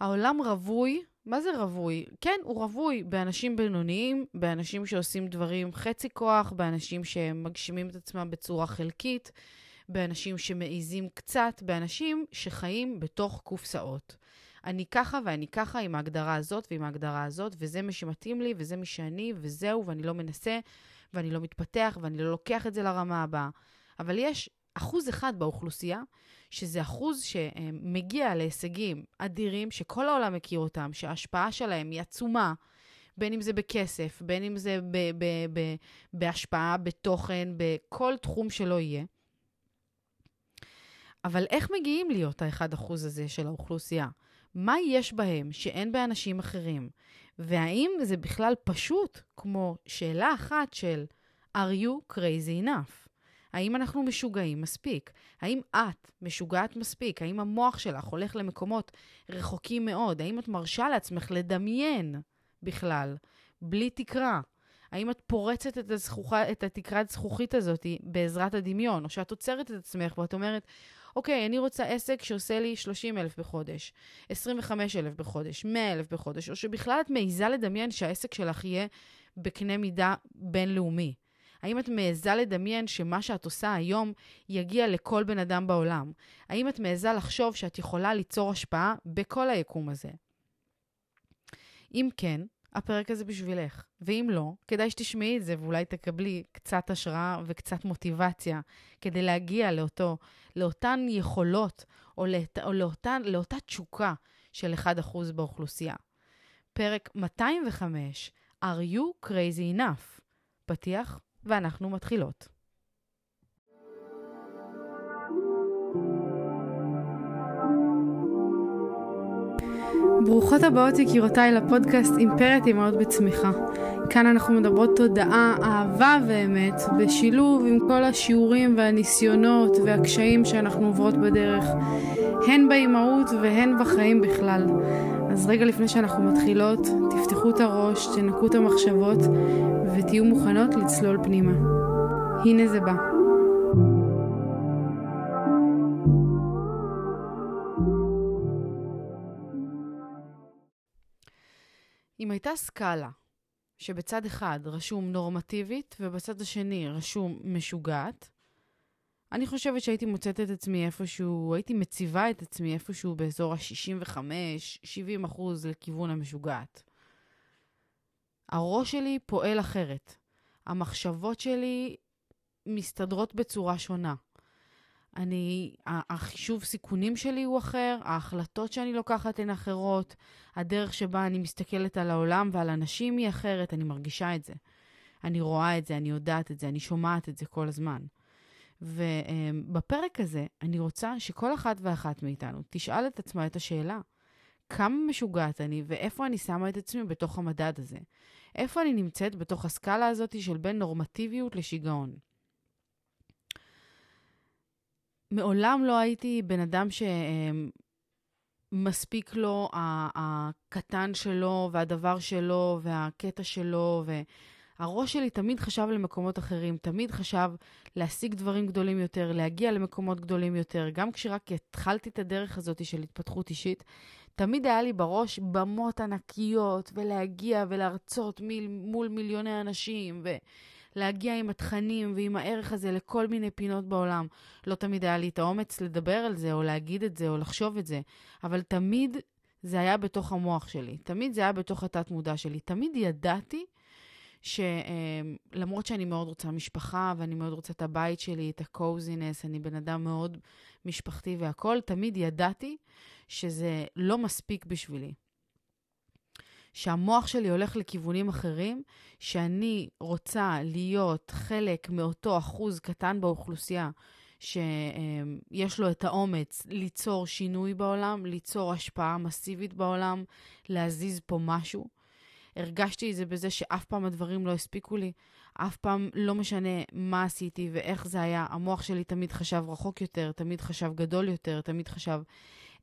העולם רווי, מה זה רווי? כן, הוא רווי באנשים בינוניים, באנשים שעושים דברים חצי כוח, באנשים שמגשימים את עצמם בצורה חלקית, באנשים שמעיזים קצת, באנשים שחיים בתוך קופסאות. אני ככה ואני ככה עם ההגדרה הזאת ועם ההגדרה הזאת, וזה מה שמתאים לי, וזה מי שאני, וזהו, ואני לא מנסה, ואני לא מתפתח, ואני לא לוקח את זה לרמה הבאה. אבל יש אחוז אחד באוכלוסייה, שזה אחוז שמגיע להישגים אדירים, שכל העולם מכיר אותם, שההשפעה שלהם היא עצומה, בין אם זה בכסף, בין אם זה ב- ב- ב- בהשפעה, בתוכן, בכל תחום שלא יהיה. אבל איך מגיעים להיות ה-1% הזה של האוכלוסייה? מה יש בהם שאין באנשים אחרים? והאם זה בכלל פשוט כמו שאלה אחת של are you crazy enough? האם אנחנו משוגעים מספיק? האם את משוגעת מספיק? האם המוח שלך הולך למקומות רחוקים מאוד? האם את מרשה לעצמך לדמיין בכלל, בלי תקרה? האם את פורצת את, הזכוחה, את התקרת זכוכית הזאת בעזרת הדמיון, או שאת עוצרת את עצמך ואת אומרת, אוקיי, אני רוצה עסק שעושה לי 30 אלף בחודש, 25 אלף בחודש, 100 אלף בחודש, או שבכלל את מעיזה לדמיין שהעסק שלך יהיה בקנה מידה בינלאומי. האם את מעיזה לדמיין שמה שאת עושה היום יגיע לכל בן אדם בעולם? האם את מעיזה לחשוב שאת יכולה ליצור השפעה בכל היקום הזה? אם כן, הפרק הזה בשבילך. ואם לא, כדאי שתשמעי את זה ואולי תקבלי קצת השראה וקצת מוטיבציה כדי להגיע לאותו, לאותן יכולות או, לאת, או לאותן, לאותה תשוקה של 1% באוכלוסייה. פרק 205, are you crazy enough? פתיח ואנחנו מתחילות. ברוכות הבאות יקירותיי לפודקאסט אימפרית אמהות בצמיחה. כאן אנחנו מדברות תודעה, אהבה ואמת, בשילוב עם כל השיעורים והניסיונות והקשיים שאנחנו עוברות בדרך, הן באימהות והן בחיים בכלל. אז רגע לפני שאנחנו מתחילות, תפתחו את הראש, תנקו את המחשבות ותהיו מוכנות לצלול פנימה. הנה זה בא. אם הייתה סקאלה שבצד אחד רשום נורמטיבית ובצד השני רשום משוגעת, אני חושבת שהייתי מוצאת את עצמי איפשהו, הייתי מציבה את עצמי איפשהו באזור ה-65-70 אחוז לכיוון המשוגעת. הראש שלי פועל אחרת. המחשבות שלי מסתדרות בצורה שונה. אני, החישוב סיכונים שלי הוא אחר, ההחלטות שאני לוקחת הן אחרות, הדרך שבה אני מסתכלת על העולם ועל אנשים היא אחרת, אני מרגישה את זה. אני רואה את זה, אני יודעת את זה, אני שומעת את זה כל הזמן. ובפרק הזה אני רוצה שכל אחת ואחת מאיתנו תשאל את עצמה את השאלה, כמה משוגעת אני ואיפה אני שמה את עצמי בתוך המדד הזה? איפה אני נמצאת בתוך הסקאלה הזאת של בין נורמטיביות לשיגעון? מעולם לא הייתי בן אדם שמספיק לו הקטן שלו והדבר שלו והקטע שלו, והראש שלי תמיד חשב למקומות אחרים, תמיד חשב להשיג דברים גדולים יותר, להגיע למקומות גדולים יותר. גם כשרק התחלתי את הדרך הזאת של התפתחות אישית, תמיד היה לי בראש במות ענקיות, ולהגיע ולהרצות מול מיליוני אנשים, ו... להגיע עם התכנים ועם הערך הזה לכל מיני פינות בעולם. לא תמיד היה לי את האומץ לדבר על זה, או להגיד את זה, או לחשוב את זה, אבל תמיד זה היה בתוך המוח שלי. תמיד זה היה בתוך התת-מודע שלי. תמיד ידעתי שלמרות שאני מאוד רוצה משפחה, ואני מאוד רוצה את הבית שלי, את הקוזינס, אני בן אדם מאוד משפחתי והכול, תמיד ידעתי שזה לא מספיק בשבילי. שהמוח שלי הולך לכיוונים אחרים, שאני רוצה להיות חלק מאותו אחוז קטן באוכלוסייה שיש לו את האומץ ליצור שינוי בעולם, ליצור השפעה מסיבית בעולם, להזיז פה משהו. הרגשתי את זה בזה שאף פעם הדברים לא הספיקו לי, אף פעם לא משנה מה עשיתי ואיך זה היה, המוח שלי תמיד חשב רחוק יותר, תמיד חשב גדול יותר, תמיד חשב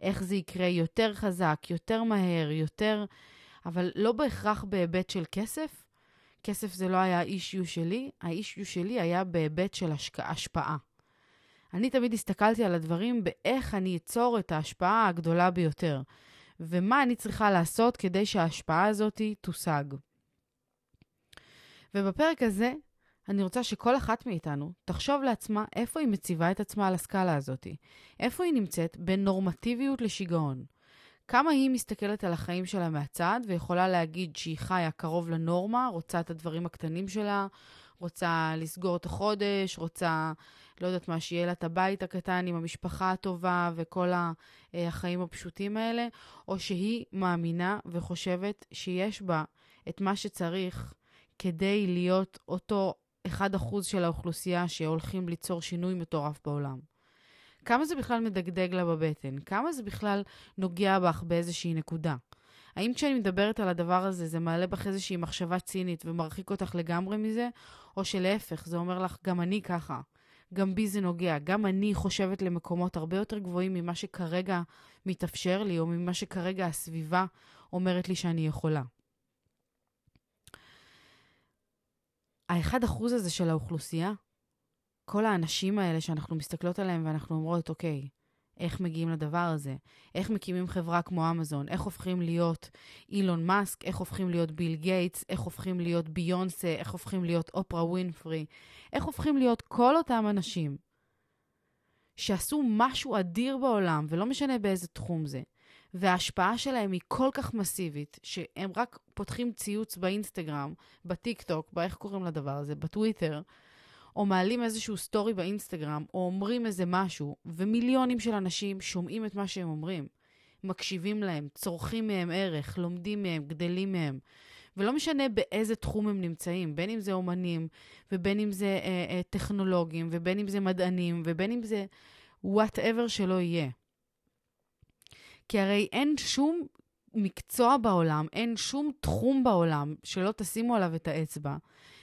איך זה יקרה יותר חזק, יותר מהר, יותר... אבל לא בהכרח בהיבט של כסף. כסף זה לא היה האישיו שלי, האישיו שלי היה בהיבט של השק... השפעה. אני תמיד הסתכלתי על הדברים באיך אני אצור את ההשפעה הגדולה ביותר. ומה אני צריכה לעשות כדי שההשפעה הזאת תושג. ובפרק הזה אני רוצה שכל אחת מאיתנו תחשוב לעצמה איפה היא מציבה את עצמה על הסקאלה הזאת. איפה היא נמצאת בין נורמטיביות לשיגעון. כמה היא מסתכלת על החיים שלה מהצד ויכולה להגיד שהיא חיה קרוב לנורמה, רוצה את הדברים הקטנים שלה, רוצה לסגור את החודש, רוצה, לא יודעת מה, שיהיה לה את הבית הקטן עם המשפחה הטובה וכל אה, החיים הפשוטים האלה, או שהיא מאמינה וחושבת שיש בה את מה שצריך כדי להיות אותו 1% של האוכלוסייה שהולכים ליצור שינוי מטורף בעולם. כמה זה בכלל מדגדג לה בבטן? כמה זה בכלל נוגע בך באיזושהי נקודה? האם כשאני מדברת על הדבר הזה, זה מעלה בך איזושהי מחשבה צינית ומרחיק אותך לגמרי מזה, או שלהפך, זה אומר לך, גם אני ככה, גם בי זה נוגע, גם אני חושבת למקומות הרבה יותר גבוהים ממה שכרגע מתאפשר לי, או ממה שכרגע הסביבה אומרת לי שאני יכולה. האחד אחוז הזה של האוכלוסייה, כל האנשים האלה שאנחנו מסתכלות עליהם ואנחנו אומרות, אוקיי, איך מגיעים לדבר הזה? איך מקימים חברה כמו אמזון? איך הופכים להיות אילון מאסק? איך הופכים להיות ביל גייטס? איך הופכים להיות ביונסה? איך הופכים להיות אופרה ווינפרי? איך הופכים להיות כל אותם אנשים שעשו משהו אדיר בעולם, ולא משנה באיזה תחום זה, וההשפעה שלהם היא כל כך מסיבית, שהם רק פותחים ציוץ באינסטגרם, בטיק טוק, באיך קוראים לדבר הזה, בטוויטר, או מעלים איזשהו סטורי באינסטגרם, או אומרים איזה משהו, ומיליונים של אנשים שומעים את מה שהם אומרים, מקשיבים להם, צורכים מהם ערך, לומדים מהם, גדלים מהם. ולא משנה באיזה תחום הם נמצאים, בין אם זה אומנים, ובין אם זה אה, אה, טכנולוגים, ובין אם זה מדענים, ובין אם זה וואטאבר שלא יהיה. כי הרי אין שום מקצוע בעולם, אין שום תחום בעולם שלא תשימו עליו את האצבע,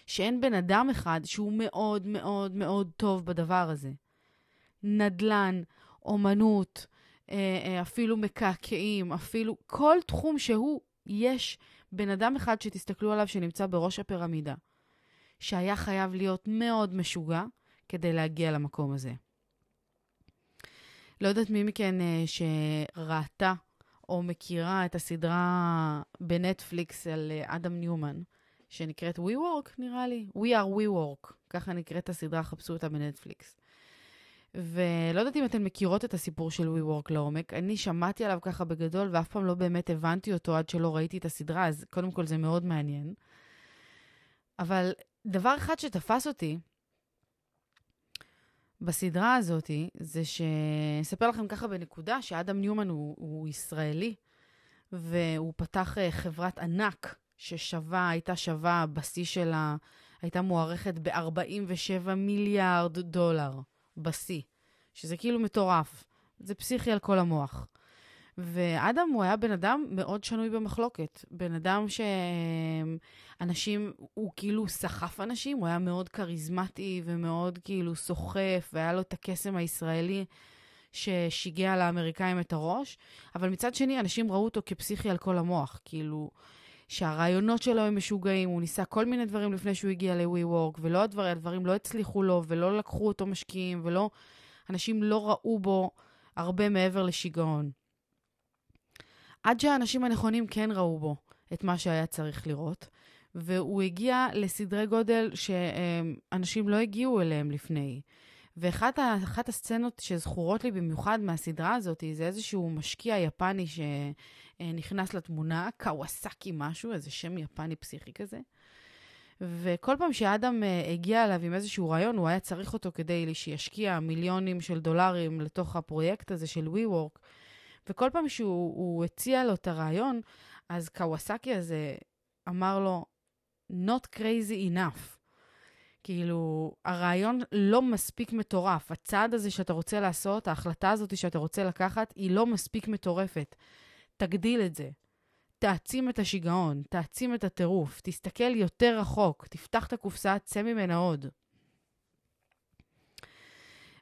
שאין בן אדם אחד שהוא מאוד מאוד מאוד טוב בדבר הזה. נדל"ן, אומנות, אה, אה, אפילו מקעקעים, אפילו כל תחום שהוא, יש בן אדם אחד שתסתכלו עליו שנמצא בראש הפירמידה, שהיה חייב להיות מאוד משוגע כדי להגיע למקום הזה. לא יודעת מי מכן אה, שראתה או מכירה את הסדרה בנטפליקס על אדם ניומן, שנקראת WeWork, נראה לי. We are WeWork, ככה נקראת הסדרה, חפשו אותה בנטפליקס. ולא יודעת אם אתן מכירות את הסיפור של WeWork לעומק. אני שמעתי עליו ככה בגדול, ואף פעם לא באמת הבנתי אותו עד שלא ראיתי את הסדרה, אז קודם כל זה מאוד מעניין. אבל דבר אחד שתפס אותי בסדרה הזאת, זה ש... אספר לכם ככה בנקודה, שאדם ניומן הוא, הוא ישראלי, והוא פתח אה, חברת ענק ששווה, הייתה שווה, בשיא שלה הייתה מוערכת ב-47 מיליארד דולר, בשיא, שזה כאילו מטורף. זה פסיכי על כל המוח. ואדם הוא היה בן אדם מאוד שנוי במחלוקת. בן אדם שאנשים, הוא כאילו סחף אנשים, הוא היה מאוד כריזמטי ומאוד כאילו סוחף, והיה לו את הקסם הישראלי ששיגע לאמריקאים את הראש, אבל מצד שני, אנשים ראו אותו כפסיכי על כל המוח. כאילו, שהרעיונות שלו הם משוגעים, הוא ניסה כל מיני דברים לפני שהוא הגיע ל-WeWork, ולא הדברים, הדברים לא הצליחו לו, ולא לקחו אותו משקיעים, ולא... אנשים לא ראו בו הרבה מעבר לשיגעון. עד שהאנשים הנכונים כן ראו בו את מה שהיה צריך לראות, והוא הגיע לסדרי גודל שאנשים לא הגיעו אליהם לפני. ואחת הסצנות שזכורות לי במיוחד מהסדרה הזאת, זה איזשהו משקיע יפני שנכנס לתמונה, קוואסקי משהו, איזה שם יפני פסיכי כזה. וכל פעם שאדם אה, הגיע אליו עם איזשהו רעיון, הוא היה צריך אותו כדי שישקיע מיליונים של דולרים לתוך הפרויקט הזה של WeWork. וכל פעם שהוא הציע לו את הרעיון, אז קוואסקי הזה אמר לו, not crazy enough. כאילו, הרעיון לא מספיק מטורף. הצעד הזה שאתה רוצה לעשות, ההחלטה הזאת שאתה רוצה לקחת, היא לא מספיק מטורפת. תגדיל את זה. תעצים את השיגעון, תעצים את הטירוף, תסתכל יותר רחוק, תפתח את הקופסה, צא ממנה עוד.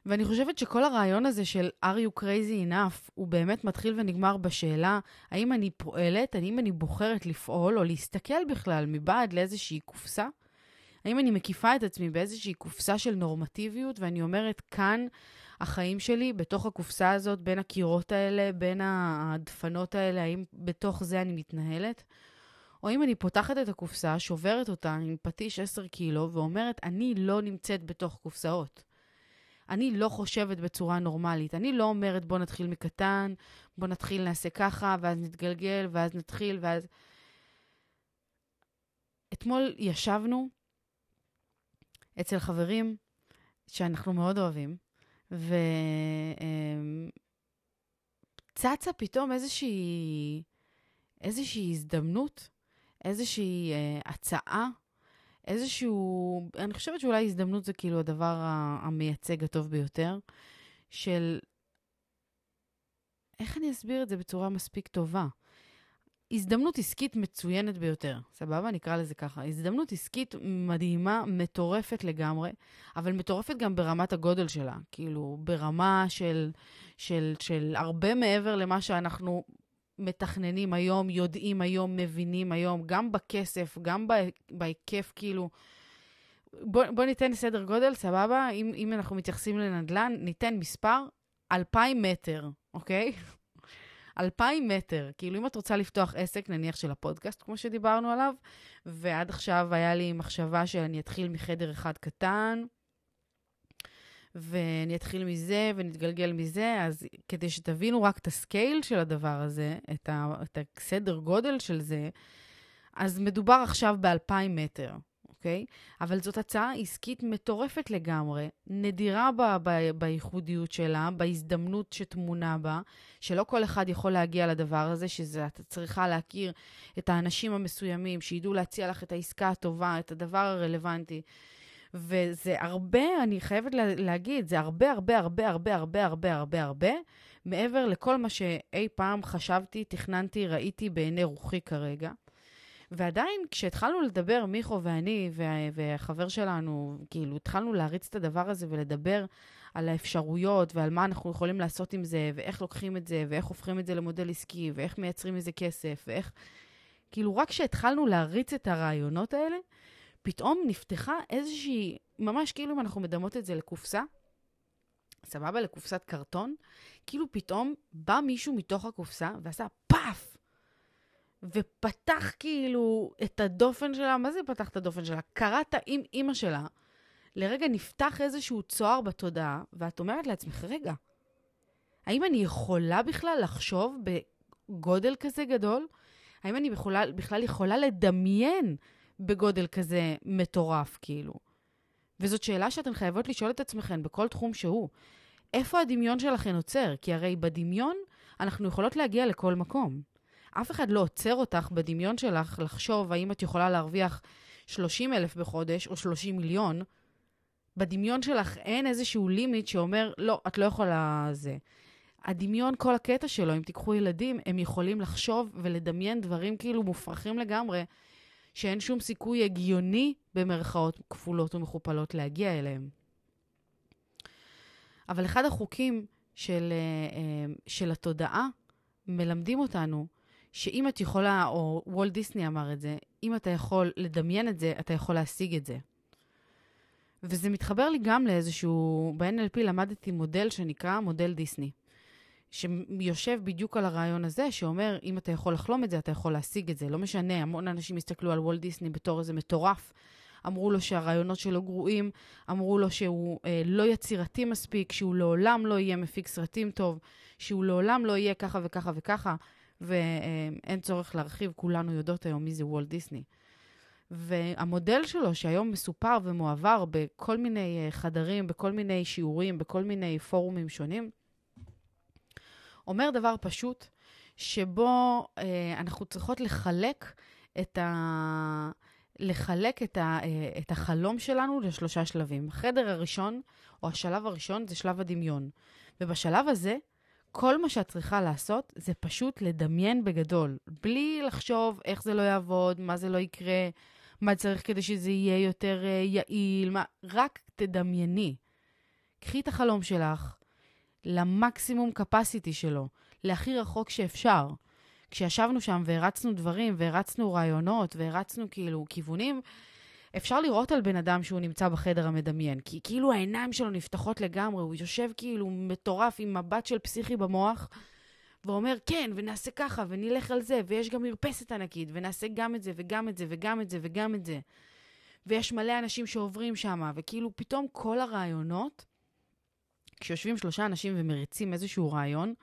ואני חושבת שכל הרעיון הזה של are you crazy enough, הוא באמת מתחיל ונגמר בשאלה האם אני פועלת, האם אני בוחרת לפעול או להסתכל בכלל מבעד לאיזושהי קופסה האם אני מקיפה את עצמי באיזושהי קופסה של נורמטיביות, ואני אומרת, כאן החיים שלי בתוך הקופסה הזאת, בין הקירות האלה, בין הדפנות האלה, האם בתוך זה אני מתנהלת? או אם אני פותחת את הקופסה, שוברת אותה עם פטיש 10 קילו ואומרת, אני לא נמצאת בתוך קופסאות. אני לא חושבת בצורה נורמלית. אני לא אומרת, בוא נתחיל מקטן, בוא נתחיל, נעשה ככה, ואז נתגלגל, ואז נתחיל, ואז... אתמול ישבנו אצל חברים שאנחנו מאוד אוהבים, וצצה פתאום איזושהי, איזושהי הזדמנות, איזושהי אה, הצעה, איזשהו, אני חושבת שאולי הזדמנות זה כאילו הדבר המייצג הטוב ביותר, של, איך אני אסביר את זה בצורה מספיק טובה? הזדמנות עסקית מצוינת ביותר, סבבה? נקרא לזה ככה. הזדמנות עסקית מדהימה, מטורפת לגמרי, אבל מטורפת גם ברמת הגודל שלה. כאילו, ברמה של, של, של הרבה מעבר למה שאנחנו מתכננים היום, יודעים היום, מבינים היום, גם בכסף, גם בהיקף, כאילו... בוא, בוא ניתן סדר גודל, סבבה? אם, אם אנחנו מתייחסים לנדל"ן, ניתן מספר 2,000 מטר, אוקיי? 2,000 מטר. כאילו, אם את רוצה לפתוח עסק, נניח של הפודקאסט, כמו שדיברנו עליו, ועד עכשיו היה לי מחשבה שאני אתחיל מחדר אחד קטן, ואני אתחיל מזה ונתגלגל מזה, אז כדי שתבינו רק את ה scale של הדבר הזה, את, ה, את הסדר גודל של זה, אז מדובר עכשיו ב-2,000 מטר. אוקיי? אבל זאת הצעה עסקית מטורפת לגמרי, נדירה ב- ב- בייחודיות שלה, בהזדמנות שטמונה בה, שלא כל אחד יכול להגיע לדבר הזה, שזה, את צריכה להכיר את האנשים המסוימים, שידעו להציע לך את העסקה הטובה, את הדבר הרלוונטי. וזה הרבה, אני חייבת לה, להגיד, זה הרבה, הרבה, הרבה, הרבה, הרבה, הרבה, הרבה, הרבה, מעבר לכל מה שאי פעם חשבתי, תכננתי, ראיתי בעיני רוחי כרגע. ועדיין, כשהתחלנו לדבר, מיכו ואני והחבר שלנו, כאילו, התחלנו להריץ את הדבר הזה ולדבר על האפשרויות ועל מה אנחנו יכולים לעשות עם זה, ואיך לוקחים את זה, ואיך הופכים את זה למודל עסקי, ואיך מייצרים מזה כסף, ואיך... כאילו, רק כשהתחלנו להריץ את הרעיונות האלה, פתאום נפתחה איזושהי, ממש כאילו אם אנחנו מדמות את זה לקופסה, סבבה? לקופסת קרטון, כאילו פתאום בא מישהו מתוך הקופסה ועשה פאף! ופתח כאילו את הדופן שלה, מה זה פתח את הדופן שלה? קראת עם אימא שלה, לרגע נפתח איזשהו צוהר בתודעה, ואת אומרת לעצמך, רגע, האם אני יכולה בכלל לחשוב בגודל כזה גדול? האם אני בכלל, בכלל יכולה לדמיין בגודל כזה מטורף, כאילו? וזאת שאלה שאתן חייבות לשאול את עצמכן בכל תחום שהוא. איפה הדמיון שלכן עוצר? כי הרי בדמיון אנחנו יכולות להגיע לכל מקום. אף אחד לא עוצר אותך בדמיון שלך לחשוב האם את יכולה להרוויח 30 אלף בחודש או 30 מיליון. בדמיון שלך אין איזשהו לימיט שאומר, לא, את לא יכולה זה. הדמיון, כל הקטע שלו, אם תיקחו ילדים, הם יכולים לחשוב ולדמיין דברים כאילו מופרכים לגמרי, שאין שום סיכוי הגיוני, במרכאות כפולות ומכופלות, להגיע אליהם. אבל אחד החוקים של, אה, אה, של התודעה מלמדים אותנו שאם את יכולה, או וולט דיסני אמר את זה, אם אתה יכול לדמיין את זה, אתה יכול להשיג את זה. וזה מתחבר לי גם לאיזשהו, ב-NLP למדתי מודל שנקרא מודל דיסני, שיושב בדיוק על הרעיון הזה, שאומר, אם אתה יכול לחלום את זה, אתה יכול להשיג את זה. לא משנה, המון אנשים הסתכלו על וולט דיסני בתור איזה מטורף. אמרו לו שהרעיונות שלו גרועים, אמרו לו שהוא אה, לא יצירתי מספיק, שהוא לעולם לא יהיה מפיק סרטים טוב, שהוא לעולם לא יהיה ככה וככה וככה. ואין צורך להרחיב, כולנו יודעות היום מי זה וולט דיסני. והמודל שלו, שהיום מסופר ומועבר בכל מיני אה, חדרים, בכל מיני שיעורים, בכל מיני פורומים שונים, אומר דבר פשוט, שבו אה, אנחנו צריכות לחלק את, ה... לחלק את, ה... אה, את החלום שלנו לשלושה שלבים. החדר הראשון, או השלב הראשון, זה שלב הדמיון. ובשלב הזה, כל מה שאת צריכה לעשות זה פשוט לדמיין בגדול, בלי לחשוב איך זה לא יעבוד, מה זה לא יקרה, מה צריך כדי שזה יהיה יותר uh, יעיל, מה... רק תדמייני. קחי את החלום שלך למקסימום capacity שלו, להכי רחוק שאפשר. כשישבנו שם והרצנו דברים, והרצנו רעיונות, והרצנו כאילו כיוונים, אפשר לראות על בן אדם שהוא נמצא בחדר המדמיין, כי כאילו העיניים שלו נפתחות לגמרי, הוא יושב כאילו מטורף עם מבט של פסיכי במוח, ואומר, כן, ונעשה ככה, ונלך על זה, ויש גם מרפסת ענקית, ונעשה גם את זה, וגם את זה, וגם את זה, וגם את זה. ויש מלא אנשים שעוברים שם, וכאילו פתאום כל הרעיונות, כשיושבים שלושה אנשים ומריצים איזשהו רעיון,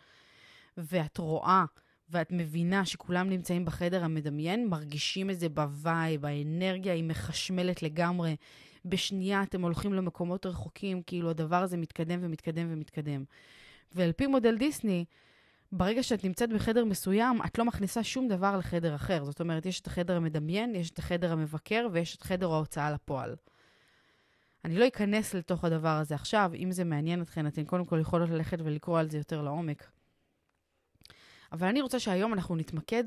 ואת רואה ואת מבינה שכולם נמצאים בחדר המדמיין, מרגישים את זה ב vibe, האנרגיה היא מחשמלת לגמרי. בשנייה אתם הולכים למקומות רחוקים, כאילו הדבר הזה מתקדם ומתקדם ומתקדם. ועל פי מודל דיסני, ברגע שאת נמצאת בחדר מסוים, את לא מכניסה שום דבר לחדר אחר. זאת אומרת, יש את החדר המדמיין, יש את החדר המבקר ויש את חדר ההוצאה לפועל. אני לא אכנס לתוך הדבר הזה עכשיו, אם זה מעניין אתכן, אתן קודם כל יכולות ללכת ולקרוא על זה יותר לעומק. אבל אני רוצה שהיום אנחנו נתמקד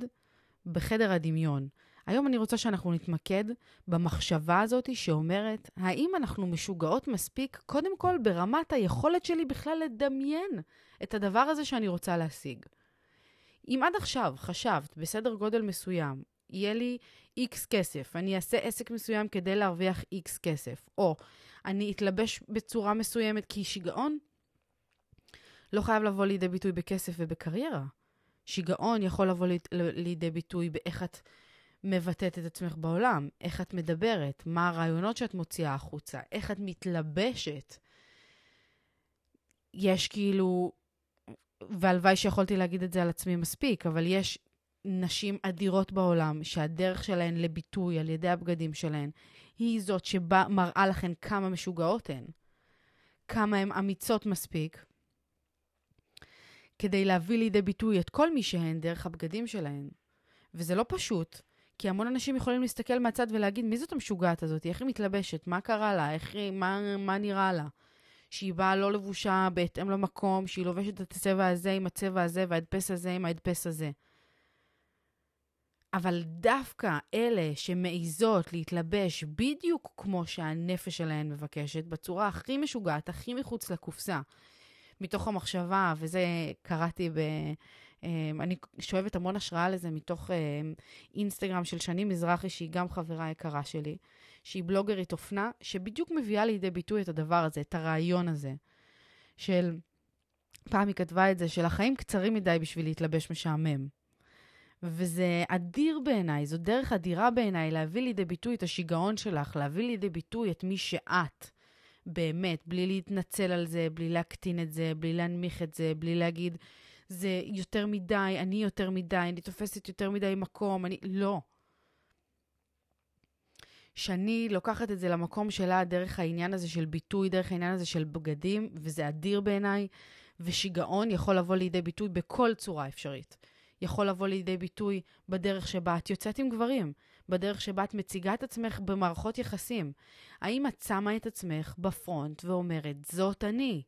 בחדר הדמיון. היום אני רוצה שאנחנו נתמקד במחשבה הזאת שאומרת, האם אנחנו משוגעות מספיק, קודם כל ברמת היכולת שלי בכלל לדמיין את הדבר הזה שאני רוצה להשיג. אם עד עכשיו חשבת בסדר גודל מסוים, יהיה לי איקס כסף, אני אעשה עסק מסוים כדי להרוויח איקס כסף, או אני אתלבש בצורה מסוימת כי שיגעון, לא חייב לבוא לידי ביטוי בכסף ובקריירה. שיגעון יכול לבוא לידי ביטוי באיך את מבטאת את עצמך בעולם, איך את מדברת, מה הרעיונות שאת מוציאה החוצה, איך את מתלבשת. יש כאילו, והלוואי שיכולתי להגיד את זה על עצמי מספיק, אבל יש נשים אדירות בעולם שהדרך שלהן לביטוי על ידי הבגדים שלהן היא זאת שמראה לכן כמה משוגעות הן, כמה הן אמיצות מספיק, כדי להביא לידי ביטוי את כל מי שהן דרך הבגדים שלהן. וזה לא פשוט, כי המון אנשים יכולים להסתכל מהצד ולהגיד, מי זאת המשוגעת הזאת? איך היא מתלבשת? מה קרה לה? איך היא, מה, מה נראה לה? שהיא באה לא לבושה בהתאם למקום, שהיא לובשת את הצבע הזה עם הצבע הזה וההדפס הזה עם ההדפס הזה. אבל דווקא אלה שמעיזות להתלבש בדיוק כמו שהנפש שלהן מבקשת, בצורה הכי משוגעת, הכי מחוץ לקופסה, מתוך המחשבה, וזה קראתי ב... אמ, אני שואבת המון השראה לזה מתוך אמ, אינסטגרם של שני מזרחי, שהיא גם חברה יקרה שלי, שהיא בלוגרית אופנה, שבדיוק מביאה לידי ביטוי את הדבר הזה, את הרעיון הזה, של... פעם היא כתבה את זה, של החיים קצרים מדי בשביל להתלבש משעמם. וזה אדיר בעיניי, זו דרך אדירה בעיניי להביא לידי ביטוי את השיגעון שלך, להביא לידי ביטוי את מי שאת. באמת, בלי להתנצל על זה, בלי להקטין את זה, בלי להנמיך את זה, בלי להגיד, זה יותר מדי, אני יותר מדי, אני תופסת יותר מדי מקום, אני... לא. שאני לוקחת את זה למקום שלה דרך העניין הזה של ביטוי, דרך העניין הזה של בגדים, וזה אדיר בעיניי, ושיגעון יכול לבוא לידי ביטוי בכל צורה אפשרית. יכול לבוא לידי ביטוי בדרך שבה את יוצאת עם גברים, בדרך שבה את מציגה את עצמך במערכות יחסים. האם את שמה את עצמך בפרונט ואומרת, זאת אני,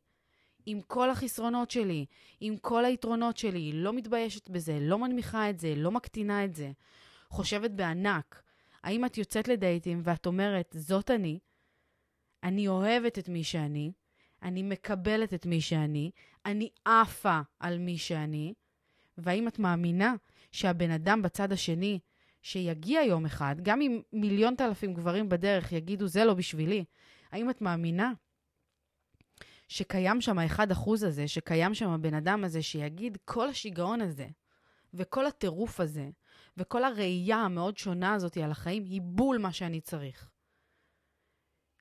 עם כל החסרונות שלי, עם כל היתרונות שלי, לא מתביישת בזה, לא מנמיכה את זה, לא מקטינה את זה, חושבת בענק. האם את יוצאת לדייטים ואת אומרת, זאת אני, אני אוהבת את מי שאני, אני מקבלת את מי שאני, אני עפה על מי שאני, והאם את מאמינה שהבן אדם בצד השני שיגיע יום אחד, גם אם מיליון אלפים גברים בדרך יגידו, זה לא בשבילי, האם את מאמינה שקיים שם האחד אחוז הזה, שקיים שם הבן אדם הזה שיגיד, כל השיגעון הזה, וכל הטירוף הזה, וכל הראייה המאוד שונה הזאת על החיים, היא בול מה שאני צריך.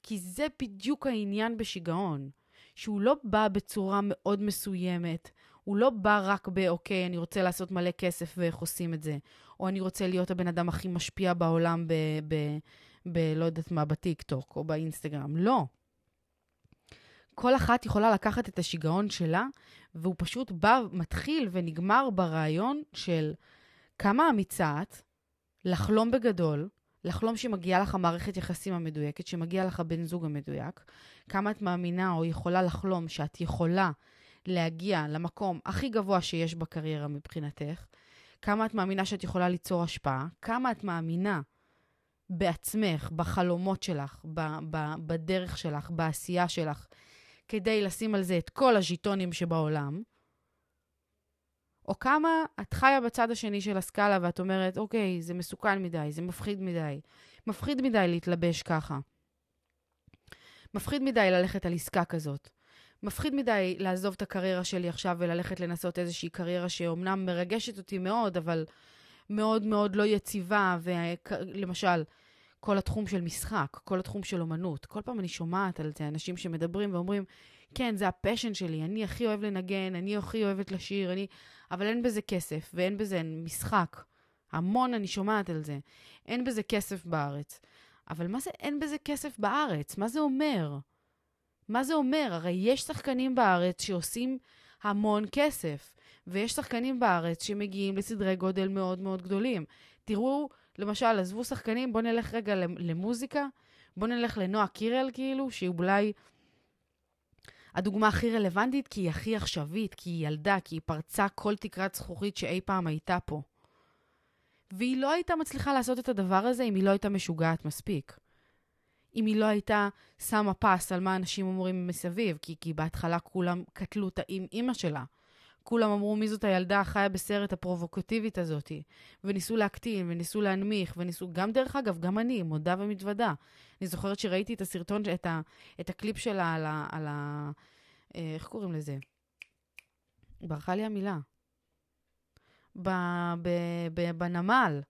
כי זה בדיוק העניין בשיגעון, שהוא לא בא בצורה מאוד מסוימת, הוא לא בא רק ב"אוקיי, אני רוצה לעשות מלא כסף ואיך עושים את זה", או אני רוצה להיות הבן אדם הכי משפיע בעולם ב... ב, ב לא יודעת מה, בטיקטוק או באינסטגרם. לא. כל אחת יכולה לקחת את השיגעון שלה, והוא פשוט בא, מתחיל ונגמר ברעיון של כמה אמיצה את לחלום בגדול, לחלום שמגיעה לך המערכת יחסים המדויקת, שמגיע לך בן זוג המדויק, כמה את מאמינה או יכולה לחלום שאת יכולה להגיע למקום הכי גבוה שיש בקריירה מבחינתך, כמה את מאמינה שאת יכולה ליצור השפעה, כמה את מאמינה בעצמך, בחלומות שלך, ב- ב- בדרך שלך, בעשייה שלך, כדי לשים על זה את כל הז'יטונים שבעולם, או כמה את חיה בצד השני של הסקאלה ואת אומרת, אוקיי, זה מסוכן מדי, זה מפחיד מדי, מפחיד מדי להתלבש ככה. מפחיד מדי ללכת על עסקה כזאת. מפחיד מדי לעזוב את הקריירה שלי עכשיו וללכת לנסות איזושהי קריירה שאומנם מרגשת אותי מאוד, אבל מאוד מאוד לא יציבה, ולמשל, כל התחום של משחק, כל התחום של אומנות. כל פעם אני שומעת על זה אנשים שמדברים ואומרים, כן, זה הפשן שלי, אני הכי אוהב לנגן, אני הכי אוהבת לשיר, אני... אבל אין בזה כסף, ואין בזה משחק. המון אני שומעת על זה. אין בזה כסף בארץ. אבל מה זה אין בזה כסף בארץ? מה זה אומר? מה זה אומר? הרי יש שחקנים בארץ שעושים המון כסף, ויש שחקנים בארץ שמגיעים לסדרי גודל מאוד מאוד גדולים. תראו, למשל, עזבו שחקנים, בואו נלך רגע למוזיקה, בואו נלך לנועה קירל, כאילו, שהיא אולי הדוגמה הכי רלוונטית, כי היא הכי עכשווית, כי היא ילדה, כי היא פרצה כל תקרת זכוכית שאי פעם הייתה פה. והיא לא הייתה מצליחה לעשות את הדבר הזה אם היא לא הייתה משוגעת מספיק. אם היא לא הייתה שמה פס על מה אנשים אומרים מסביב, כי, כי בהתחלה כולם קטלו אותה עם אימא שלה. כולם אמרו מי זאת הילדה החיה בסרט הפרובוקטיבית הזאתי. וניסו להקטין, וניסו להנמיך, וניסו, גם דרך אגב, גם אני, מודה ומתוודה. אני זוכרת שראיתי את הסרטון, את, ה, את הקליפ שלה על ה... על ה אה, איך קוראים לזה? ברחה לי המילה. ב, ב, ב, בנמל,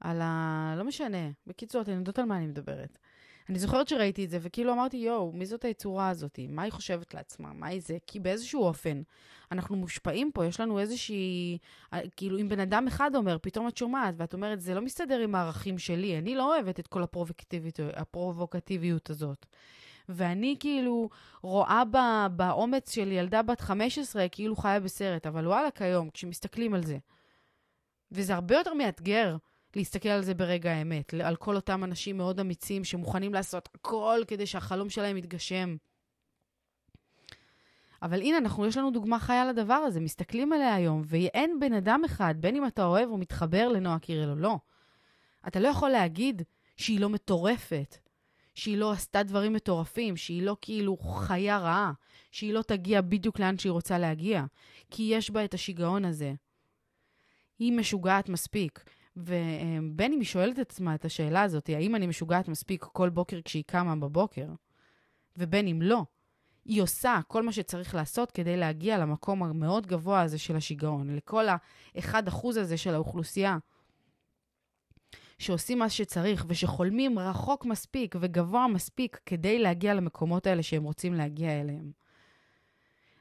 על ה... לא משנה. בקיצור, אתן יודעות על מה אני מדברת. אני זוכרת שראיתי את זה, וכאילו אמרתי, יואו, מי זאת היצורה הזאת? מה היא חושבת לעצמה? מה היא זה? כי באיזשהו אופן, אנחנו מושפעים פה, יש לנו איזושהי... אה, כאילו, אם בן אדם אחד אומר, פתאום את שומעת, ואת אומרת, זה לא מסתדר עם הערכים שלי, אני לא אוהבת את כל הפרובוקטיביות, הפרובוקטיביות הזאת. ואני כאילו רואה בה, באומץ של ילדה בת 15 כאילו חיה בסרט, אבל וואלה, כיום, כשמסתכלים על זה, וזה הרבה יותר מאתגר להסתכל על זה ברגע האמת, על כל אותם אנשים מאוד אמיצים שמוכנים לעשות הכל כדי שהחלום שלהם יתגשם. אבל הנה, אנחנו, יש לנו דוגמה חיה לדבר הזה, מסתכלים עליה היום, ואין בן אדם אחד, בין אם אתה אוהב או מתחבר לנועה קירל או לא. אתה לא יכול להגיד שהיא לא מטורפת, שהיא לא עשתה דברים מטורפים, שהיא לא כאילו חיה רעה, שהיא לא תגיע בדיוק לאן שהיא רוצה להגיע, כי יש בה את השיגעון הזה. היא משוגעת מספיק. ובין אם היא שואלת את עצמה את השאלה הזאת, האם אני משוגעת מספיק כל בוקר כשהיא קמה בבוקר, ובין אם לא, היא עושה כל מה שצריך לעשות כדי להגיע למקום המאוד גבוה הזה של השיגעון, לכל ה-1% הזה של האוכלוסייה, שעושים מה שצריך ושחולמים רחוק מספיק וגבוה מספיק כדי להגיע למקומות האלה שהם רוצים להגיע אליהם.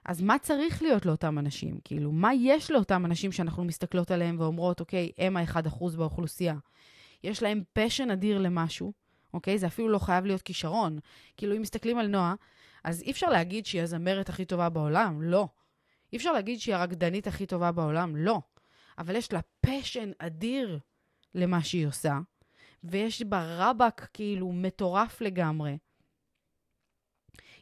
אז מה צריך להיות לאותם אנשים? כאילו, מה יש לאותם אנשים שאנחנו מסתכלות עליהם ואומרות, אוקיי, הם ה-1% באוכלוסייה. יש להם פשן אדיר למשהו, אוקיי? זה אפילו לא חייב להיות כישרון. כאילו, אם מסתכלים על נועה, אז אי אפשר להגיד שהיא הזמרת הכי טובה בעולם, לא. אי אפשר להגיד שהיא הרקדנית הכי טובה בעולם, לא. אבל יש לה פשן אדיר למה שהיא עושה, ויש בה רבאק כאילו מטורף לגמרי.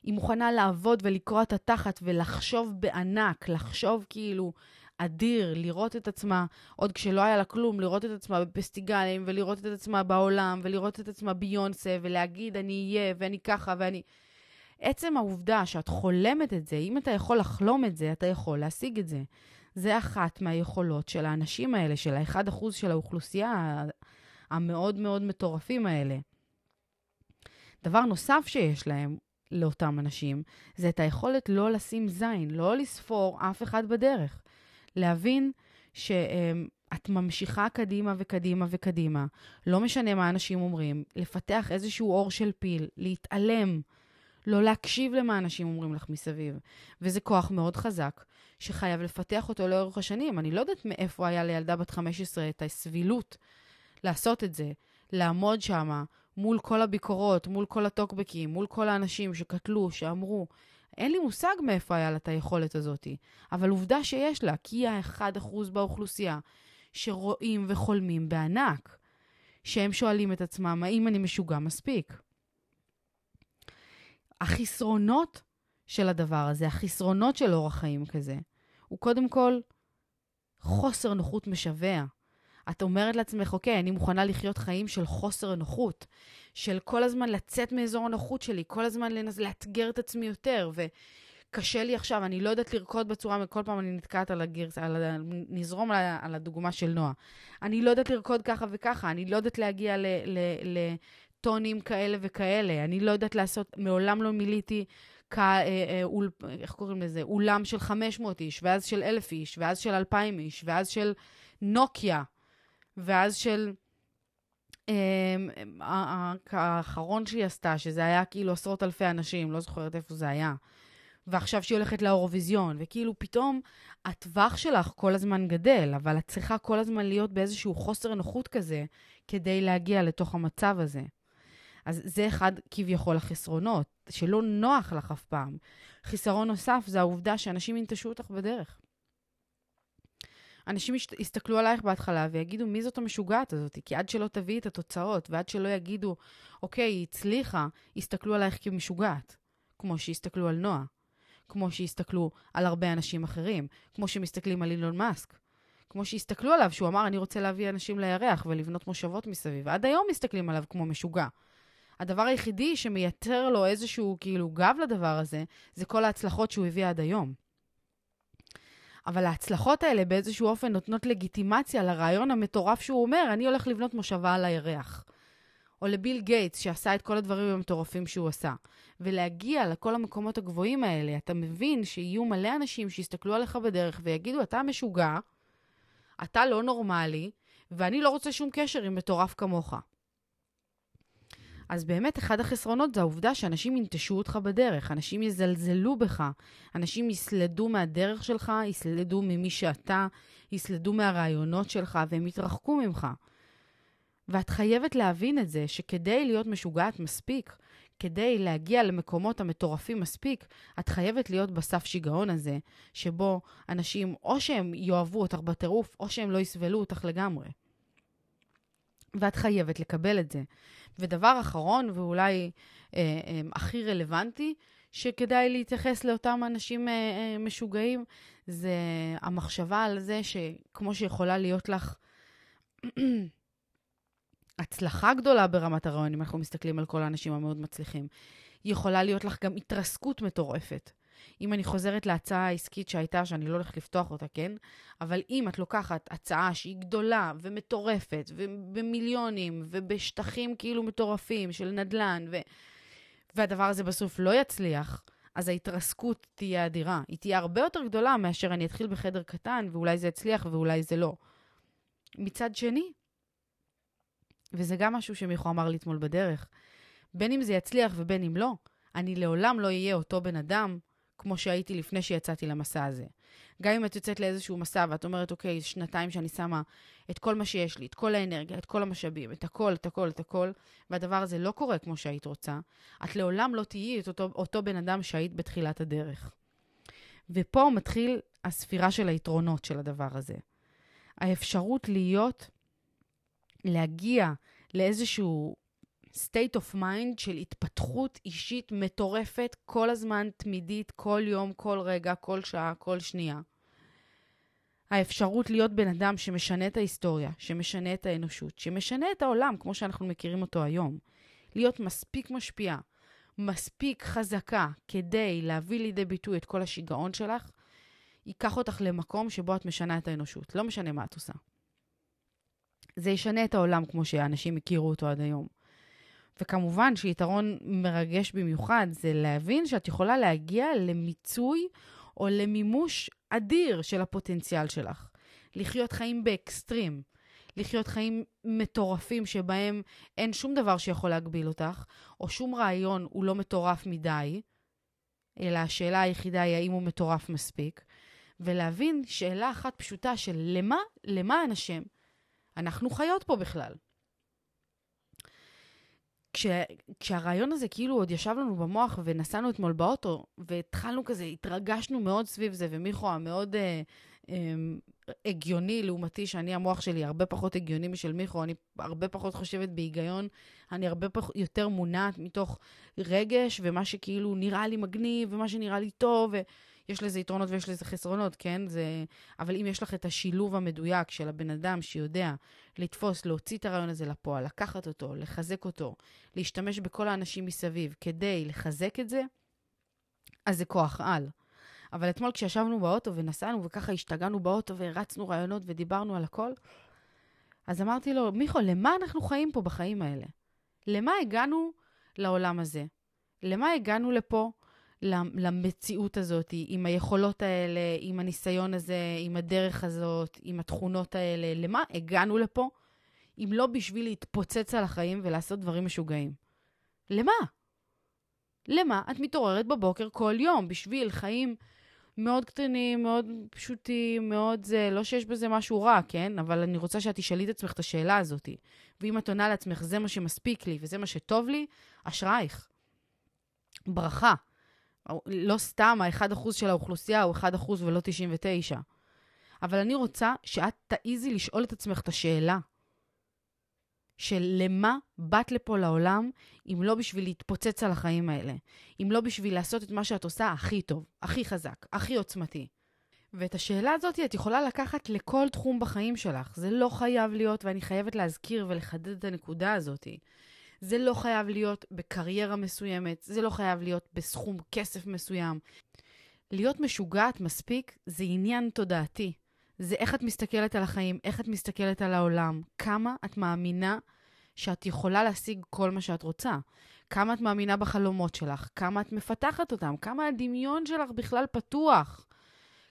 היא מוכנה לעבוד ולקרוע את התחת ולחשוב בענק, לחשוב כאילו אדיר, לראות את עצמה, עוד כשלא היה לה כלום, לראות את עצמה בפסטיגלים, ולראות את עצמה בעולם, ולראות את עצמה ביונסה, ולהגיד אני אהיה, ואני ככה, ואני... עצם העובדה שאת חולמת את זה, אם אתה יכול לחלום את זה, אתה יכול להשיג את זה. זה אחת מהיכולות של האנשים האלה, של ה-1% של האוכלוסייה המאוד מאוד מטורפים האלה. דבר נוסף שיש להם לאותם אנשים, זה את היכולת לא לשים זין, לא לספור אף אחד בדרך. להבין שאת ממשיכה קדימה וקדימה וקדימה, לא משנה מה אנשים אומרים, לפתח איזשהו אור של פיל, להתעלם, לא להקשיב למה אנשים אומרים לך מסביב. וזה כוח מאוד חזק, שחייב לפתח אותו לאורך השנים. אני לא יודעת מאיפה היה לילדה בת 15 את הסבילות לעשות את זה, לעמוד שמה, מול כל הביקורות, מול כל הטוקבקים, מול כל האנשים שקטלו, שאמרו, אין לי מושג מאיפה היה לה את היכולת הזאת, אבל עובדה שיש לה, כי היא ה-1% באוכלוסייה שרואים וחולמים בענק, שהם שואלים את עצמם, האם אני משוגע מספיק? החסרונות של הדבר הזה, החסרונות של אורח חיים כזה, הוא קודם כל חוסר נוחות משווע. את אומרת לעצמך, אוקיי, אני מוכנה לחיות חיים של חוסר נוחות, של כל הזמן לצאת מאזור הנוחות שלי, כל הזמן לנס... לאתגר את עצמי יותר, קשה לי עכשיו, אני לא יודעת לרקוד בצורה, כל פעם אני נתקעת על הגרס, על, נזרום על, על הדוגמה של נועה. אני לא יודעת לרקוד ככה וככה, אני לא יודעת להגיע לטונים כאלה וכאלה, אני לא יודעת לעשות, מעולם לא מיליתי, כ, אה, אה, אול, איך קוראים לזה? אולם של 500 איש, ואז של 1,000 איש, ואז של 2,000 איש, ואז של נוקיה, ואז של... אמ, האחרון שהיא עשתה, שזה היה כאילו עשרות אלפי אנשים, לא זוכרת איפה זה היה. ועכשיו שהיא הולכת לאירוויזיון, וכאילו פתאום הטווח שלך כל הזמן גדל, אבל את צריכה כל הזמן להיות באיזשהו חוסר נוחות כזה, כדי להגיע לתוך המצב הזה. אז זה אחד כביכול החסרונות, שלא נוח לך אף פעם. חיסרון נוסף זה העובדה שאנשים ינטשו אותך בדרך. אנשים יסתכלו עלייך בהתחלה ויגידו, מי זאת המשוגעת הזאת? כי עד שלא תביאי את התוצאות, ועד שלא יגידו, אוקיי, היא הצליחה, יסתכלו עלייך כמשוגעת. כמו שיסתכלו על נועה. כמו שיסתכלו על הרבה אנשים אחרים. כמו שמסתכלים על אילון מאסק. כמו שהסתכלו עליו, שהוא אמר, אני רוצה להביא אנשים לירח ולבנות מושבות מסביב. עד היום מסתכלים עליו כמו משוגע. הדבר היחידי שמייתר לו איזשהו כאילו גב לדבר הזה, זה כל ההצלחות שהוא הביא עד היום. אבל ההצלחות האלה באיזשהו אופן נותנות לגיטימציה לרעיון המטורף שהוא אומר, אני הולך לבנות מושבה על הירח. או לביל גייטס, שעשה את כל הדברים המטורפים שהוא עשה. ולהגיע לכל המקומות הגבוהים האלה, אתה מבין שיהיו מלא אנשים שיסתכלו עליך בדרך ויגידו, אתה משוגע, אתה לא נורמלי, ואני לא רוצה שום קשר עם מטורף כמוך. אז באמת אחד החסרונות זה העובדה שאנשים ינטשו אותך בדרך, אנשים יזלזלו בך, אנשים יסלדו מהדרך שלך, יסלדו ממי שאתה, יסלדו מהרעיונות שלך והם יתרחקו ממך. ואת חייבת להבין את זה, שכדי להיות משוגעת מספיק, כדי להגיע למקומות המטורפים מספיק, את חייבת להיות בסף שיגעון הזה, שבו אנשים או שהם יאהבו אותך בטירוף, או שהם לא יסבלו אותך לגמרי. ואת חייבת לקבל את זה. ודבר אחרון, ואולי אה, אה, הכי רלוונטי, שכדאי להתייחס לאותם אנשים אה, אה, משוגעים, זה המחשבה על זה שכמו שיכולה להיות לך הצלחה גדולה ברמת הרעיון, אם אנחנו מסתכלים על כל האנשים המאוד מצליחים, יכולה להיות לך גם התרסקות מטורפת. אם אני חוזרת להצעה העסקית שהייתה, שאני לא הולכת לפתוח אותה, כן? אבל אם את לוקחת הצעה שהיא גדולה ומטורפת, ובמיליונים, ובשטחים כאילו מטורפים של נדל"ן, ו... והדבר הזה בסוף לא יצליח, אז ההתרסקות תהיה אדירה. היא תהיה הרבה יותר גדולה מאשר אני אתחיל בחדר קטן, ואולי זה יצליח ואולי זה לא. מצד שני, וזה גם משהו שמיכו אמר לי אתמול בדרך, בין אם זה יצליח ובין אם לא, אני לעולם לא אהיה אותו בן אדם כמו שהייתי לפני שיצאתי למסע הזה. גם אם את יוצאת לאיזשהו מסע ואת אומרת, אוקיי, שנתיים שאני שמה את כל מה שיש לי, את כל האנרגיה, את כל המשאבים, את הכל, את הכל, את הכל, והדבר הזה לא קורה כמו שהיית רוצה, את לעולם לא תהיי את אותו, אותו בן אדם שהיית בתחילת הדרך. ופה מתחיל הספירה של היתרונות של הדבר הזה. האפשרות להיות, להגיע לאיזשהו state of mind של התפתחות אישית מטורפת, כל הזמן, תמידית, כל יום, כל רגע, כל שעה, כל שנייה. האפשרות להיות בן אדם שמשנה את ההיסטוריה, שמשנה את האנושות, שמשנה את העולם כמו שאנחנו מכירים אותו היום. להיות מספיק משפיעה, מספיק חזקה כדי להביא לידי ביטוי את כל השיגעון שלך, ייקח אותך למקום שבו את משנה את האנושות. לא משנה מה את עושה. זה ישנה את העולם כמו שאנשים הכירו אותו עד היום. וכמובן שיתרון מרגש במיוחד זה להבין שאת יכולה להגיע למיצוי או למימוש אדיר של הפוטנציאל שלך. לחיות חיים באקסטרים, לחיות חיים מטורפים שבהם אין שום דבר שיכול להגביל אותך, או שום רעיון הוא לא מטורף מדי, אלא השאלה היחידה היא האם הוא מטורף מספיק, ולהבין שאלה אחת פשוטה של למה, למען השם, אנחנו חיות פה בכלל. כש, כשהרעיון הזה כאילו עוד ישב לנו במוח ונסענו אתמול באוטו, והתחלנו כזה, התרגשנו מאוד סביב זה, ומיכו המאוד אה, אה, הגיוני לעומתי, שאני המוח שלי הרבה פחות הגיוני משל מיכו, אני הרבה פחות חושבת בהיגיון, אני הרבה פח, יותר מונעת מתוך רגש, ומה שכאילו נראה לי מגניב, ומה שנראה לי טוב, ו... יש לזה יתרונות ויש לזה חסרונות, כן? זה... אבל אם יש לך את השילוב המדויק של הבן אדם שיודע לתפוס, להוציא את הרעיון הזה לפועל, לקחת אותו, לחזק אותו, להשתמש בכל האנשים מסביב כדי לחזק את זה, אז זה כוח על. אבל אתמול כשישבנו באוטו ונסענו וככה השתגענו באוטו והרצנו רעיונות ודיברנו על הכל, אז אמרתי לו, מיכו, למה אנחנו חיים פה בחיים האלה? למה הגענו לעולם הזה? למה הגענו לפה, למציאות הזאת, עם היכולות האלה, עם הניסיון הזה, עם הדרך הזאת, עם התכונות האלה? למה הגענו לפה, אם לא בשביל להתפוצץ על החיים ולעשות דברים משוגעים? למה? למה את מתעוררת בבוקר כל יום בשביל חיים מאוד קטנים, מאוד פשוטים, מאוד זה, לא שיש בזה משהו רע, כן? אבל אני רוצה שאת תשאלי את עצמך את השאלה הזאת. ואם את עונה לעצמך, זה מה שמספיק לי וזה מה שטוב לי, אשרייך. ברכה. לא סתם ה-1% של האוכלוסייה הוא 1% ולא 99. אבל אני רוצה שאת תעיזי לשאול את עצמך את השאלה של למה באת לפה לעולם, אם לא בשביל להתפוצץ על החיים האלה, אם לא בשביל לעשות את מה שאת עושה הכי טוב, הכי חזק, הכי עוצמתי. ואת השאלה הזאת את יכולה לקחת לכל תחום בחיים שלך. זה לא חייב להיות, ואני חייבת להזכיר ולחדד את הנקודה הזאת. זה לא חייב להיות בקריירה מסוימת, זה לא חייב להיות בסכום כסף מסוים. להיות משוגעת מספיק זה עניין תודעתי. זה איך את מסתכלת על החיים, איך את מסתכלת על העולם, כמה את מאמינה שאת יכולה להשיג כל מה שאת רוצה, כמה את מאמינה בחלומות שלך, כמה את מפתחת אותם, כמה הדמיון שלך בכלל פתוח.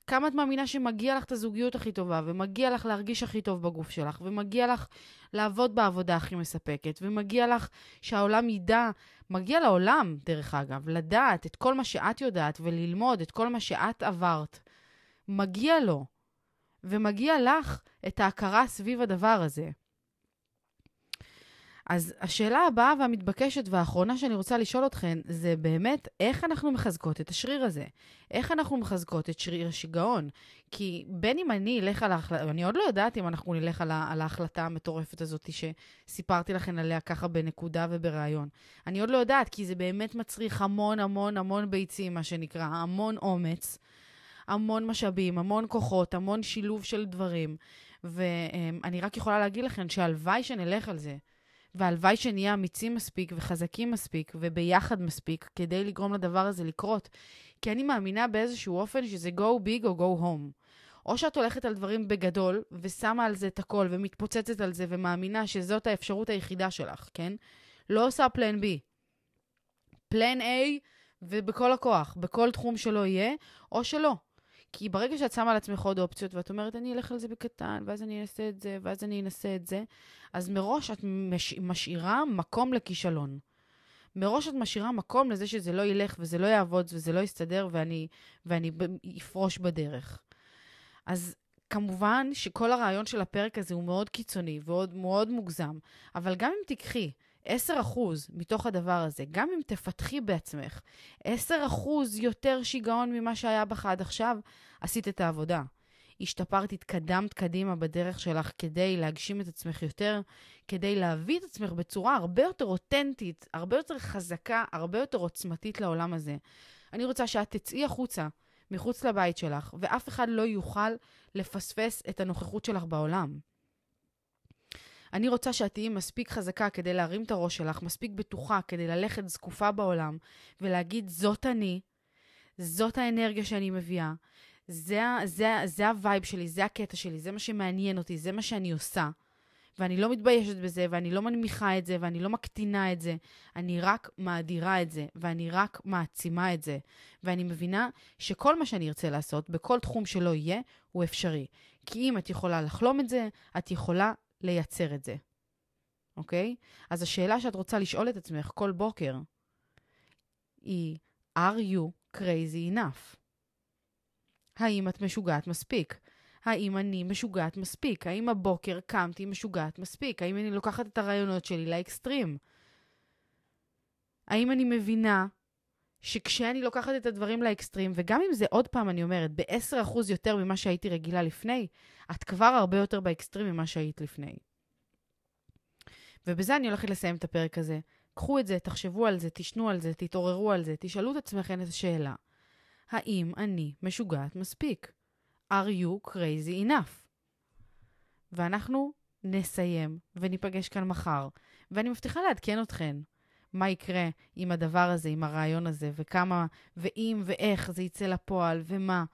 כמה את מאמינה שמגיע לך את הזוגיות הכי טובה, ומגיע לך להרגיש הכי טוב בגוף שלך, ומגיע לך לעבוד בעבודה הכי מספקת, ומגיע לך שהעולם ידע, מגיע לעולם, דרך אגב, לדעת את כל מה שאת יודעת וללמוד את כל מה שאת עברת. מגיע לו. ומגיע לך את ההכרה סביב הדבר הזה. אז השאלה הבאה והמתבקשת והאחרונה שאני רוצה לשאול אתכן, זה באמת איך אנחנו מחזקות את השריר הזה? איך אנחנו מחזקות את שריר השיגעון? כי בין אם אני אלך על ההחלטה, אני עוד לא יודעת אם אנחנו נלך על, על ההחלטה המטורפת הזאת שסיפרתי לכן עליה ככה בנקודה ובריאיון. אני עוד לא יודעת, כי זה באמת מצריך המון המון המון ביצים, מה שנקרא, המון אומץ. המון משאבים, המון כוחות, המון שילוב של דברים. ואני רק יכולה להגיד לכם שהלוואי שנלך על זה, והלוואי שנהיה אמיצים מספיק וחזקים מספיק וביחד מספיק כדי לגרום לדבר הזה לקרות. כי אני מאמינה באיזשהו אופן שזה go big או go home. או שאת הולכת על דברים בגדול, ושמה על זה את הכל, ומתפוצצת על זה, ומאמינה שזאת האפשרות היחידה שלך, כן? לא עושה פלן B. פלן A, ובכל הכוח, בכל תחום שלא יהיה, או שלא. כי ברגע שאת שמה על עצמך עוד אופציות, ואת אומרת, אני אלך על זה בקטן, ואז אני אעשה את זה, ואז אני אנסה את זה, אז מראש את מש... משאירה מקום לכישלון. מראש את משאירה מקום לזה שזה לא ילך, וזה לא יעבוד, וזה לא יסתדר, ואני, ואני אפרוש בדרך. אז כמובן שכל הרעיון של הפרק הזה הוא מאוד קיצוני ועוד מאוד מוגזם, אבל גם אם תיקחי 10% מתוך הדבר הזה, גם אם תפתחי בעצמך 10% יותר שיגעון ממה שהיה בך עד עכשיו, עשית את העבודה. השתפרת, התקדמת קדימה בדרך שלך כדי להגשים את עצמך יותר, כדי להביא את עצמך בצורה הרבה יותר אותנטית, הרבה יותר חזקה, הרבה יותר עוצמתית לעולם הזה. אני רוצה שאת תצאי החוצה, מחוץ לבית שלך, ואף אחד לא יוכל לפספס את הנוכחות שלך בעולם. אני רוצה שאת תהיי מספיק חזקה כדי להרים את הראש שלך, מספיק בטוחה כדי ללכת זקופה בעולם ולהגיד, זאת אני, זאת האנרגיה שאני מביאה, זה, זה, זה ה vibe שלי, זה הקטע שלי, זה מה שמעניין אותי, זה מה שאני עושה. ואני לא מתביישת בזה, ואני לא מנמיכה את זה, ואני לא מקטינה את זה. אני רק מאדירה את זה, ואני רק מעצימה את זה. ואני מבינה שכל מה שאני ארצה לעשות, בכל תחום שלא יהיה, הוא אפשרי. כי אם את יכולה לחלום את זה, את יכולה לייצר את זה, אוקיי? אז השאלה שאת רוצה לשאול את עצמך כל בוקר היא, are you crazy enough? האם את משוגעת מספיק? האם אני משוגעת מספיק? האם הבוקר קמתי משוגעת מספיק? האם אני לוקחת את הרעיונות שלי לאקסטרים? האם אני מבינה שכשאני לוקחת את הדברים לאקסטרים, וגם אם זה עוד פעם, אני אומרת, ב-10% יותר ממה שהייתי רגילה לפני, את כבר הרבה יותר באקסטרים ממה שהיית לפני. ובזה אני הולכת לסיים את הפרק הזה. קחו את זה, תחשבו על זה, תשנו על זה, תתעוררו על זה, תשאלו את עצמכם את השאלה. האם אני משוגעת מספיק? are you crazy enough? ואנחנו נסיים וניפגש כאן מחר, ואני מבטיחה לעדכן אתכן מה יקרה עם הדבר הזה, עם הרעיון הזה, וכמה, ואם ואיך זה יצא לפועל, ומה.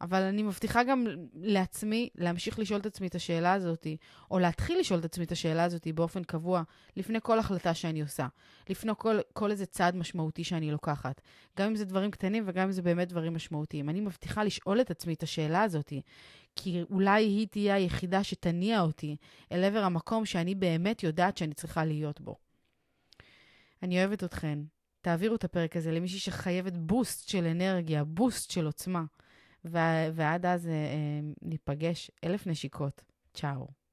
אבל אני מבטיחה גם לעצמי להמשיך לשאול את עצמי את השאלה הזאת, או להתחיל לשאול את עצמי את השאלה הזאת באופן קבוע, לפני כל החלטה שאני עושה, לפני כל, כל איזה צעד משמעותי שאני לוקחת. גם אם זה דברים קטנים וגם אם זה באמת דברים משמעותיים. אני מבטיחה לשאול את עצמי את השאלה הזאת, כי אולי היא תהיה היחידה שתניע אותי אל עבר המקום שאני באמת יודעת שאני צריכה להיות בו. אני אוהבת אתכן. תעבירו את הפרק הזה למישהי שחייבת בוסט של אנרגיה, בוסט של עוצמה. ועד אז אה, אה, ניפגש אלף נשיקות. צ'או.